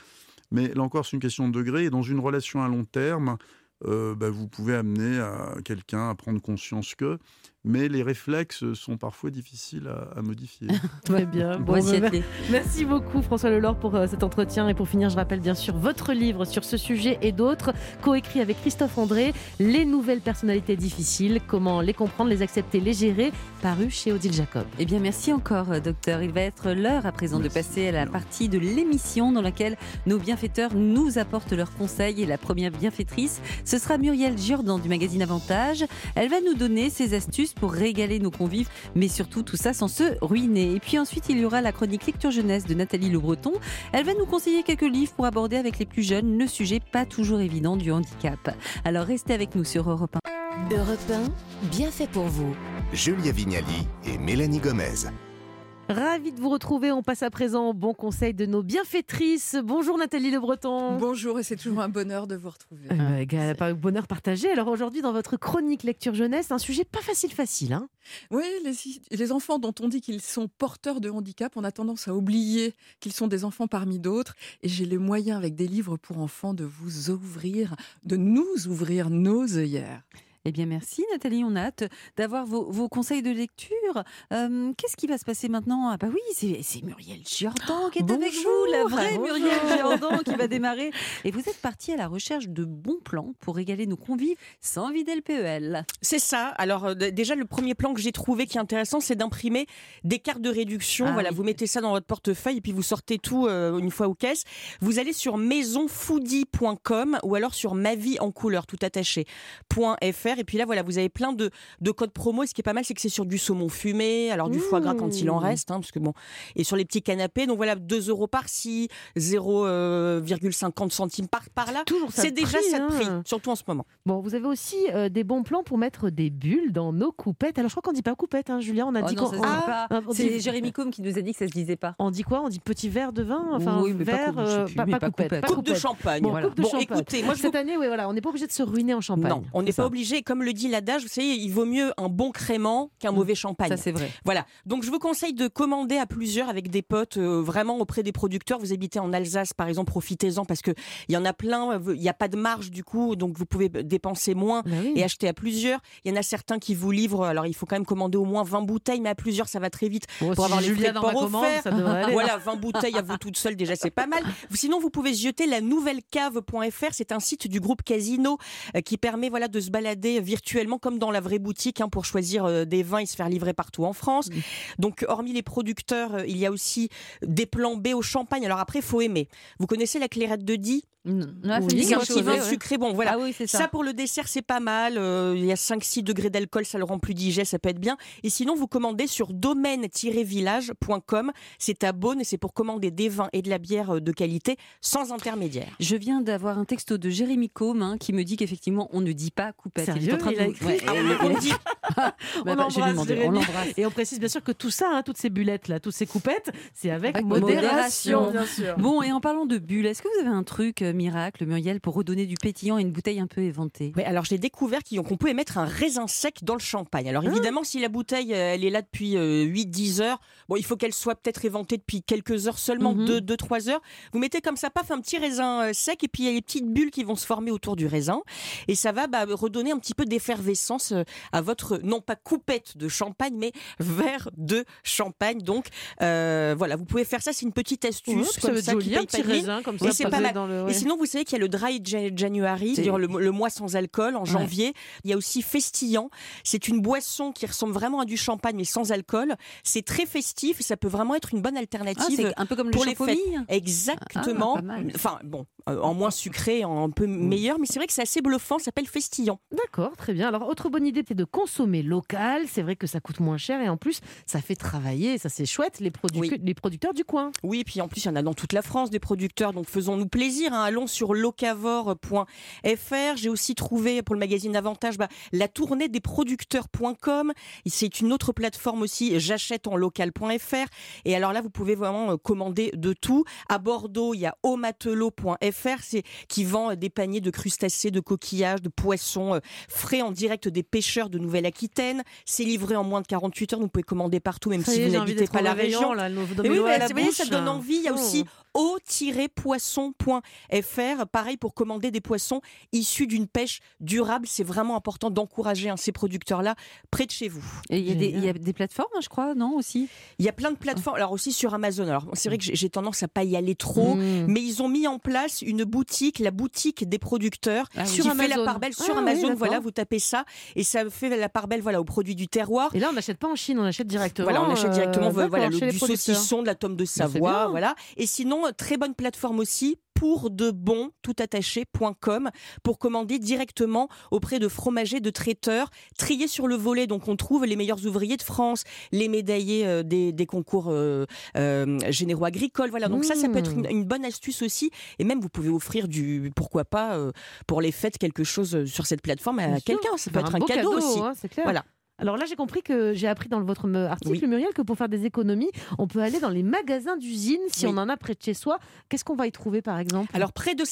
Mais là encore, c'est une question de degré. Et dans une relation à long terme, euh, bah, vous pouvez amener à quelqu'un à prendre conscience que. Mais les réflexes sont parfois difficiles à, à modifier. Très bien. On Bon, atteler. Merci beaucoup François Lelore pour euh, cet entretien. Et pour finir, je rappelle bien sûr votre livre sur ce sujet et d'autres, coécrit avec Christophe André, Les nouvelles personnalités difficiles, comment les comprendre, les accepter, les gérer, paru chez Odile Jacob. Eh bien, merci encore, euh, docteur. Il va être l'heure à présent de passer à la partie de l'émission dans laquelle nos bienfaiteurs nous apportent leurs conseils. Et la première bienfaitrice, ce sera Muriel Giordan du magazine Avantage. Elle va nous donner ses astuces pour régaler nos convives, mais surtout tout ça sans se ruiner. Et puis ensuite, il y aura la chronique lecture jeunesse de Nathalie Le Breton. Elle va nous conseiller quelques livres pour aborder avec les plus jeunes le sujet pas toujours évident du handicap. Alors restez avec nous sur Europe 1. Europe 1, bien fait pour vous. Julia Vignali et Mélanie Gomez. Ravi de vous retrouver. On passe à présent au bon conseil de nos bienfaitrices. Bonjour Nathalie Le Breton. Bonjour et c'est toujours un bonheur de vous retrouver. Par- bonheur partagé. Alors aujourd'hui, dans votre chronique lecture jeunesse, un sujet pas facile facile. Hein Oui, les, les enfants dont on dit qu'ils sont porteurs de handicap, on a tendance à oublier qu'ils sont des enfants parmi d'autres. Et j'ai les moyens avec des livres pour enfants de vous ouvrir, de nous ouvrir nos œillères. Eh bien, merci Nathalie. On a hâte d'avoir vos, vos conseils de lecture. Euh, Qu'est-ce qui va se passer maintenant? Ah bah oui, c'est Muriel Giordan qui est avec vous, la vraie Bonjour. Muriel Giordan qui va démarrer. Et vous êtes partie à la recherche de bons plans pour régaler nos convives sans vider le E PEL. C'est ça. Alors euh, déjà le premier plan que j'ai trouvé qui est intéressant, c'est d'imprimer des cartes de réduction. Ah voilà, oui. vous mettez ça dans votre portefeuille et puis vous sortez tout euh, une fois aux caisses. Vous allez sur maisonfoodie.com ou alors sur ma vie en couleur tout attaché et puis là voilà, vous avez plein de, de codes promo. Et ce qui est pas mal, c'est que c'est sur du saumon fumé, alors du foie gras quand il en Mmh. reste, hein, parce que bon, et sur les petits canapés. Donc voilà, 2 euros par-ci, 0,50 centimes par par là. Toujours ça C'est déjà prix, ça de prix, hein. surtout en ce moment. Bon, vous avez aussi euh, des bons plans pour mettre des bulles dans nos coupettes. Alors je crois qu'on dit pas coupette, hein, Julien. On a Oh dit qu'on-. Ah, C'est dit- Jérémy Combe qui nous a dit que ça se disait pas. On dit quoi? On dit petit verre de vin Enfin, Oui, pas verre, coupe, euh, pas, pas pas coupette. Coupe de champagne. Bon, voilà. coupe de Bon, champagne. écoutez, moi je vous Cette année, oui, voilà, on n'est pas obligé de se ruiner en champagne. Non, on n'est pas ça. Obligé. Comme le dit l'adage, vous savez, il vaut mieux un bon crément qu'un mauvais champagne. Ça, c'est vrai. Voilà. Donc, je vous conseille de commander à plusieurs avec des potes, euh, vraiment auprès des producteurs. Vous habitez en Alsace, par exemple, profitez-en parce que il y en a plein. euh, Il n'y a pas de marge du coup, donc vous pouvez dépenser moins Bah oui. et acheter à plusieurs. Il y en a certains qui vous livrent. Alors, il faut quand même commander au moins 20 bouteilles, mais à plusieurs, ça va très vite. Bon, pour si avoir les frais de port commande, ça aller. Voilà, 20 bouteilles à vous toute seule, déjà c'est pas mal. Sinon, vous pouvez jeter la nouvelle cave.fr. C'est un site du groupe Casino euh, qui permet voilà de se balader virtuellement comme dans la vraie boutique hein, pour choisir euh, des vins et se faire livrer partout en France. Donc, hormis les producteurs, euh, il y a aussi des plans B au champagne. Alors après, faut aimer. Vous connaissez la clairette de Die Quelque petit chose, vin sucré. Bon, voilà. Ah oui, Ça. ça. pour le dessert, c'est pas mal. Euh, il y a 5-6 degrés d'alcool, ça le rend plus digeste, ça peut être bien. Et sinon, vous commandez sur domaine-village.com. C'est à Beaune et c'est pour commander des vins et de la bière euh, de qualité sans intermédiaire. Je viens d'avoir un texto de Jérémy Combe hein, qui me dit qu'effectivement on ne dit pas coupette. Sérieux est en train Il a écrit Ouais, Ah, le- on dit, on Bah, l'embrasse. Et on précise bien sûr que tout ça, hein, toutes ces bullettes là, toutes ces coupettes, c'est avec, Avec modération, modération. bien sûr. Bon, et en parlant de bulles, est-ce que vous avez un truc euh, miracle, Muriel, pour redonner du pétillant à une bouteille un peu éventée? Oui, alors j'ai découvert qu'on pouvait mettre un raisin sec dans le champagne. Alors évidemment, si la bouteille euh, elle est là depuis 8-10 heures, bon, il faut qu'elle soit peut-être éventée depuis quelques heures seulement, Mhm. 2-3 heures. Vous mettez comme ça, paf, un petit raisin euh, sec et puis il y a les petites bulles qui vont se former autour du raisin et ça va bah, redonner un petit peu d'effervescence euh, à votre, non pas coupette de champagne, mais verre de champagne. Donc euh, voilà, vous pouvez faire ça, c'est une petite astuce ça comme ça joli, qui un petit raisin comme Et ça. c'est posé pas mal. dans le- Et sinon, vous savez qu'il y a le Dry Ja- January, le, le mois sans alcool en Ouais. janvier. Il y a aussi Festillant. C'est une boisson qui ressemble vraiment à du champagne, mais sans alcool. C'est très festif. Ça peut vraiment être une bonne Ah, alternative. Un peu comme le pour les champomis Exactement. Ah, enfin, bon, euh, en moins sucré, en un peu meilleur, mais c'est vrai que c'est assez bluffant. Ça s'appelle Festillant. D'accord, très bien. Alors, autre bonne idée, c'est de consommer local. C'est vrai que ça coûte moins cher et en plus, ça fait travailler, ça c'est chouette, les, produ- Oui. les producteurs du coin. Oui, et puis en plus, il y en a dans toute la France des producteurs, donc faisons-nous plaisir. hein. Allons sur locavor.fr. J'ai aussi trouvé pour le magazine Avantage bah, la tournée des producteurs.com. C'est une autre plateforme aussi, j'achète en local.fr. Et alors là, vous pouvez vraiment euh, commander de tout. À Bordeaux, il y a omatelot.fr, qui vend des paniers de crustacés, de coquillages, de poissons euh, frais en direct des pêcheurs de Nouvelle-Aquitaine. C'est livré en moins de 48 heures, vous pouvez commander partout, même Ça si vous n'habitez pas la région. là, Mais oui, voilà, la voyez, ça bouche. donne envie. Il y a Oh. aussi au-poisson.fr, pareil pour commander des poissons issus d'une pêche durable. C'est vraiment important d'encourager hein, ces producteurs-là près de chez vous. Et il y, a des- Génial. il y a des plateformes, hein, je crois, non aussi? Il y a plein de plateformes, alors aussi sur Amazon. Alors c'est vrai que j'ai tendance à pas y aller trop. Mmh. Mais ils ont mis en place une boutique, la boutique des producteurs, Ah qui Sur fait la Amazon. part belle sur Ah oui, Amazon. voilà, vous tapez ça et ça fait la part belle, voilà, aux produits du terroir. Et là, on n'achète pas en Chine, on achète directement. Voilà, on achète euh, directement d'accord, voilà, le, du saucisson, de la tome de Savoie, voilà. Et sinon, très bonne plateforme aussi pour de bon toutattaché.com pour commander directement auprès de fromagers, de traiteurs, triés sur le volet. Donc on trouve les meilleurs ouvriers de France, les médaillés euh, des, des concours euh, euh, généraux agricoles. Voilà, donc ça, ça peut être une, une bonne astuce aussi. Et même vous pouvez offrir du, pourquoi pas, euh, pour les fêtes quelque chose sur cette plateforme à quelqu'un. Ça peut être un cadeau, aussi. hein, clair. Voilà. Alors là, j'ai compris que j'ai appris dans votre me- article, Oui. Muriel, que pour faire des économies, on peut aller dans les magasins d'usine si Oui. on en a près de chez soi. Qu'est-ce qu'on va y trouver, par exemple? Alors près de,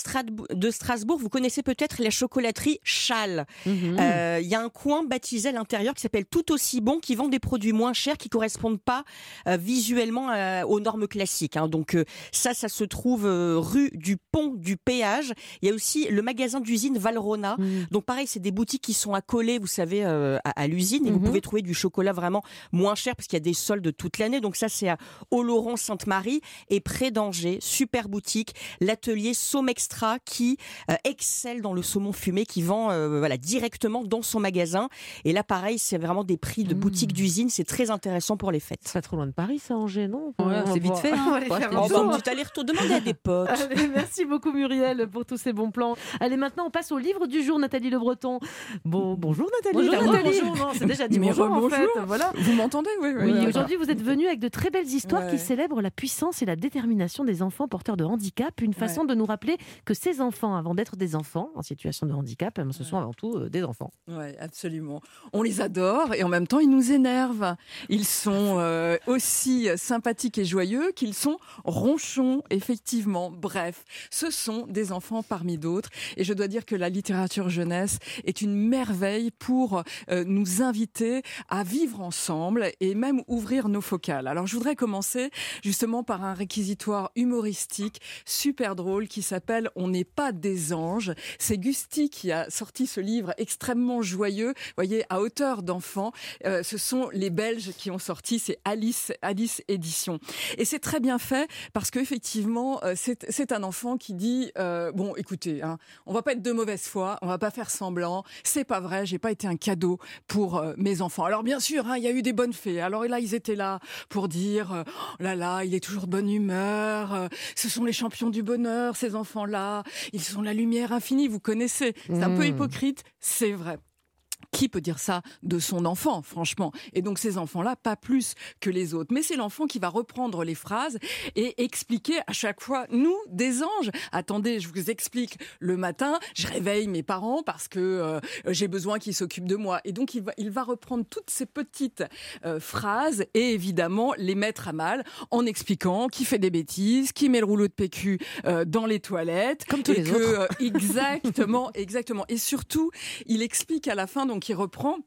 Strasbourg, vous connaissez peut-être la chocolaterie Châle. Mhm. Euh, Il y a un coin baptisé à l'intérieur qui s'appelle Tout aussi bon, qui vend des produits moins chers, qui correspondent pas euh, visuellement euh, aux normes classiques. hein. Donc euh, ça, ça se trouve euh, rue du Pont du Péage. Il y a aussi le magasin d'usine Valrona. Mhm. Donc pareil, c'est des boutiques qui sont accolées, vous savez, euh, à, à l'usine, vous Mhm. pouvez trouver du chocolat vraiment moins cher parce qu'il y a des soldes toute l'année. Donc ça, c'est à Oloron-Sainte-Marie et près d'Angers, super boutique, l'atelier Somme Extra qui euh, excelle dans le saumon fumé, qui vend euh, voilà directement dans son magasin. Et là, pareil, c'est vraiment des prix de Mhm. boutique d'usine. C'est très intéressant pour les fêtes. C'est pas trop loin de Paris, ça, Angers, non? Ouais, On va c'est vite voir. fait, hein. On va aller Faut faire petit aller-retour, demandez à des potes. Allez, merci beaucoup Muriel pour tous ces bons plans. Allez, maintenant on passe au livre du jour, Nathalie Le Breton. Bon, bonjour Nathalie. Bonjour, Nathalie. bonjour, non, c'est déjà dit Mais bonjour en fait. Voilà. Vous m'entendez Oui, oui. Aujourd'hui vous êtes venu avec de très belles histoires Ouais. qui célèbrent la puissance et la détermination des enfants porteurs de handicap. Une façon de nous rappeler que ces enfants, avant d'être des enfants en situation de handicap, ben, ce sont avant tout euh, des enfants. Oui, absolument. On les adore et en même temps, ils nous énervent. Ils sont euh, aussi sympathiques et joyeux qu'ils sont ronchons, effectivement. Bref, ce sont des enfants parmi d'autres. Et je dois dire que la littérature jeunesse est une merveille pour euh, nous inviter à vivre ensemble et même ouvrir nos focales. Alors, je voudrais commencer justement par un réquisitoire humoristique super drôle qui s'appelle On n'est pas des anges. C'est Gusti qui a sorti ce livre extrêmement joyeux, voyez, à hauteur d'enfant. Euh, ce sont les Belges qui ont sorti, c'est Alice, Alice Édition. Et c'est très bien fait parce qu'effectivement, euh, c'est un enfant qui dit, euh, bon, écoutez, hein, on va pas être de mauvaise foi, on va pas faire semblant, c'est pas vrai, j'ai pas été un cadeau pour euh, mes enfants. Alors bien sûr, hein, il y a eu des bonnes fées. Alors là, ils étaient là pour dire, euh, oh là là, il est toujours de bonne humeur, euh, ce sont les champions du bonheur, ces enfants-là, ils sont la lumière infinie, vous connaissez. C'est un peu Mmh. hypocrite, c'est vrai. Qui peut dire ça de son enfant, franchement? Et donc ces enfants-là, pas plus que les autres. Mais c'est l'enfant qui va reprendre les phrases et expliquer à chaque fois, nous, des anges. Attendez, je vous explique. Le matin, je réveille mes parents parce que euh, j'ai besoin qu'ils s'occupent de moi. Et donc il va, il va reprendre toutes ces petites euh, phrases et évidemment les mettre à mal en expliquant qui fait des bêtises, qui met le rouleau de PQ euh, dans les toilettes. Comme tous et les que, autres. exactement, exactement. Et surtout, il explique à la fin, donc reprend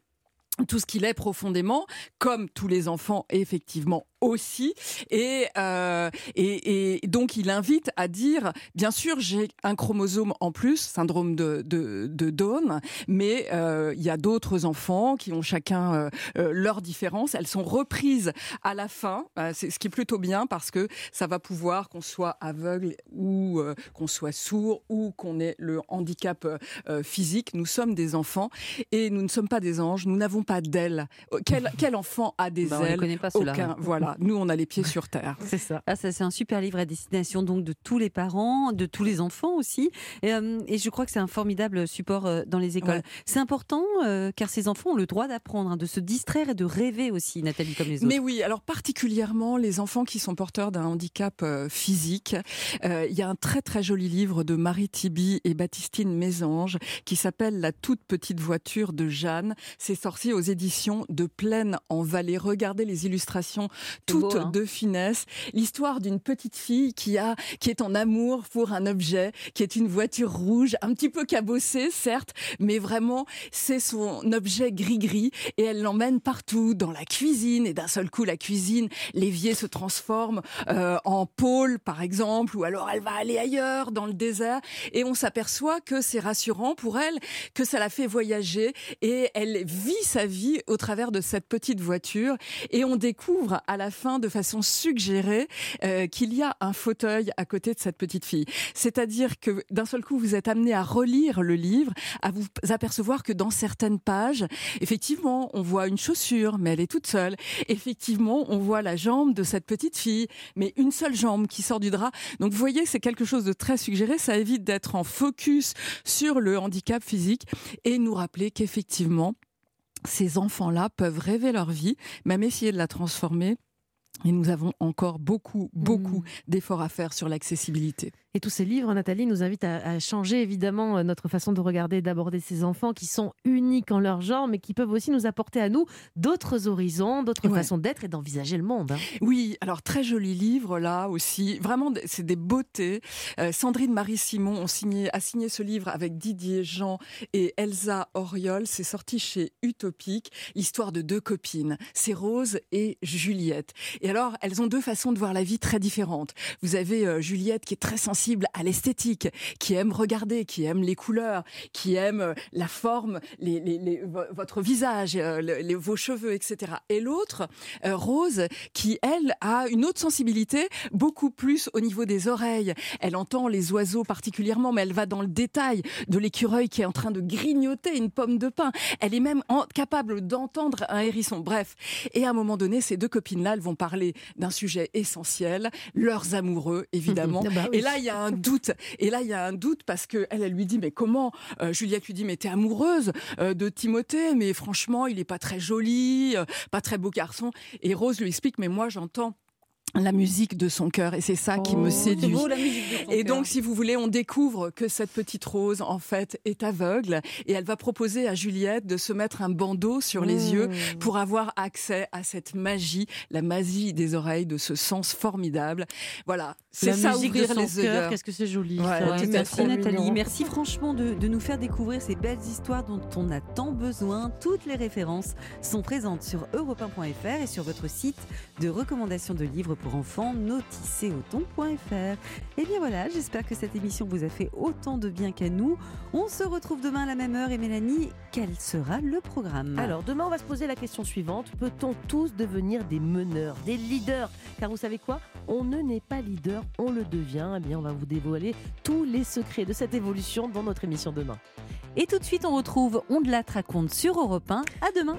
tout ce qu'il est profondément, comme tous les enfants, effectivement aussi. Et, euh, et, et donc, il invite à dire, bien sûr, j'ai un chromosome en plus, syndrome de, de, de Down, mais euh, il y a d'autres enfants qui ont chacun euh, euh, leurs différences. Elles sont reprises à la fin, euh, c'est ce qui est plutôt bien parce que ça va pouvoir qu'on soit aveugle ou euh, qu'on soit sourd ou qu'on ait le handicap physique. Nous sommes des enfants et nous ne sommes pas des anges. Nous n'avons pas d'ailes. Euh, Quel, quel enfant a des Bah, on les ailes connaît pas. Aucun. Voilà. Nous, on a les pieds sur terre. C'est ça. Ah, ça, c'est un super livre à destination donc de tous les parents, de tous les enfants aussi. Et, euh, et je crois que c'est un formidable support euh, dans les écoles. Ouais. C'est important euh, car ces enfants ont le droit d'apprendre, hein, de se distraire et de rêver aussi, Nathalie, comme les autres. Mais oui, alors particulièrement les enfants qui sont porteurs d'un handicap euh, physique. Euh, Il y a un très très joli livre de Marie Tibi et Baptistine Mésange qui s'appelle La toute petite voiture de Jeanne. C'est sorti aux éditions de Plaine en Vallée. Regardez les illustrations Beau, toutes hein. de finesse. L'histoire d'une petite fille qui a qui est en amour pour un objet, qui est une voiture rouge, un petit peu cabossée certes, mais vraiment c'est son objet gris-gris et elle l'emmène partout dans la cuisine et d'un seul coup la cuisine, l'évier se transforme euh, en pôle par exemple ou alors elle va aller ailleurs dans le désert et on s'aperçoit que c'est rassurant pour elle, que ça la fait voyager et elle vit sa vie au travers de cette petite voiture et on découvre à la fin de façon suggérée euh, qu'il y a un fauteuil à côté de cette petite fille. C'est-à-dire que d'un seul coup vous êtes amené à relire le livre, à vous apercevoir que dans certaines pages, effectivement, on voit une chaussure, mais elle est toute seule. Effectivement, on voit la jambe de cette petite fille, mais une seule jambe qui sort du drap. Donc vous voyez, c'est quelque chose de très suggéré. Ça évite d'être en focus sur le handicap physique et nous rappeler qu'effectivement, ces enfants-là peuvent rêver leur vie, même essayer de la transformer. Et nous avons encore beaucoup, beaucoup d'efforts à faire sur l'accessibilité. Et tous ces livres, Nathalie, nous invitent à, à changer évidemment euh, notre façon de regarder et d'aborder ces enfants qui sont uniques en leur genre, mais qui peuvent aussi nous apporter à nous d'autres horizons, d'autres Ouais. façons d'être et d'envisager le monde. hein. Oui, alors très joli livre là aussi. Vraiment, c'est des beautés. Euh, Sandrine Marie Simon signé, a signé ce livre avec Didier Jean et Elsa Oriol. C'est sorti chez Utopique. L'histoire de deux copines. C'est Rose et Juliette. Et alors, elles ont deux façons de voir la vie très différentes. Vous avez euh, Juliette qui est très sensible à l'esthétique, qui aime regarder, qui aime les couleurs, qui aime euh, la forme, les, les- les- vo- votre visage, euh, les- vos cheveux, etc. Et l'autre, euh, Rose, qui elle a une autre sensibilité, beaucoup plus au niveau des oreilles. Elle entend les oiseaux particulièrement, mais elle va dans le détail de l'écureuil qui est en train de grignoter une pomme de pin. Elle est même capable d'entendre un hérisson. Bref, et à un moment donné, ces deux copines-là, elles vont parler d'un sujet essentiel, leurs amoureux, évidemment. Ah bah oui. Et là, il y a un doute. Et là, il y a un doute parce que elle, elle lui dit, mais comment Euh, Juliette lui dit, mais t'es amoureuse euh, de Timothée, mais franchement, il est pas très joli, euh, pas très beau garçon. Et Rose lui explique, mais moi, j'entends la musique de son cœur et c'est ça qui me séduit. Et donc, si vous voulez, on découvre que cette petite Rose, en fait, est aveugle et elle va proposer à Juliette de se mettre un bandeau sur les yeux pour avoir accès à cette magie, la magie des oreilles, de ce sens formidable. Voilà, c'est ça musique de ouvrir son les cœur, qu'est-ce que c'est joli. Ouais, ça. tout Ouais, à merci. Nathalie, mignon. merci franchement de, de nous faire découvrir ces belles histoires dont on a tant besoin. Toutes les références sont présentes sur europe1.fr et sur votre site de recommandations de livres pour enfants noticeauton.fr. Et bien voilà, j'espère que cette émission vous a fait autant de bien qu'à nous. On se retrouve demain à la même heure et Mélanie, quel sera le programme? Alors demain, on va se poser la question suivante. Peut-on tous devenir des meneurs, des leaders? Car vous savez quoi? On ne naît pas leader, on le devient. Eh bien, on va vous dévoiler tous les secrets de cette évolution dans notre émission demain. Et tout de suite, on retrouve On de la raconte sur Europe 1. À demain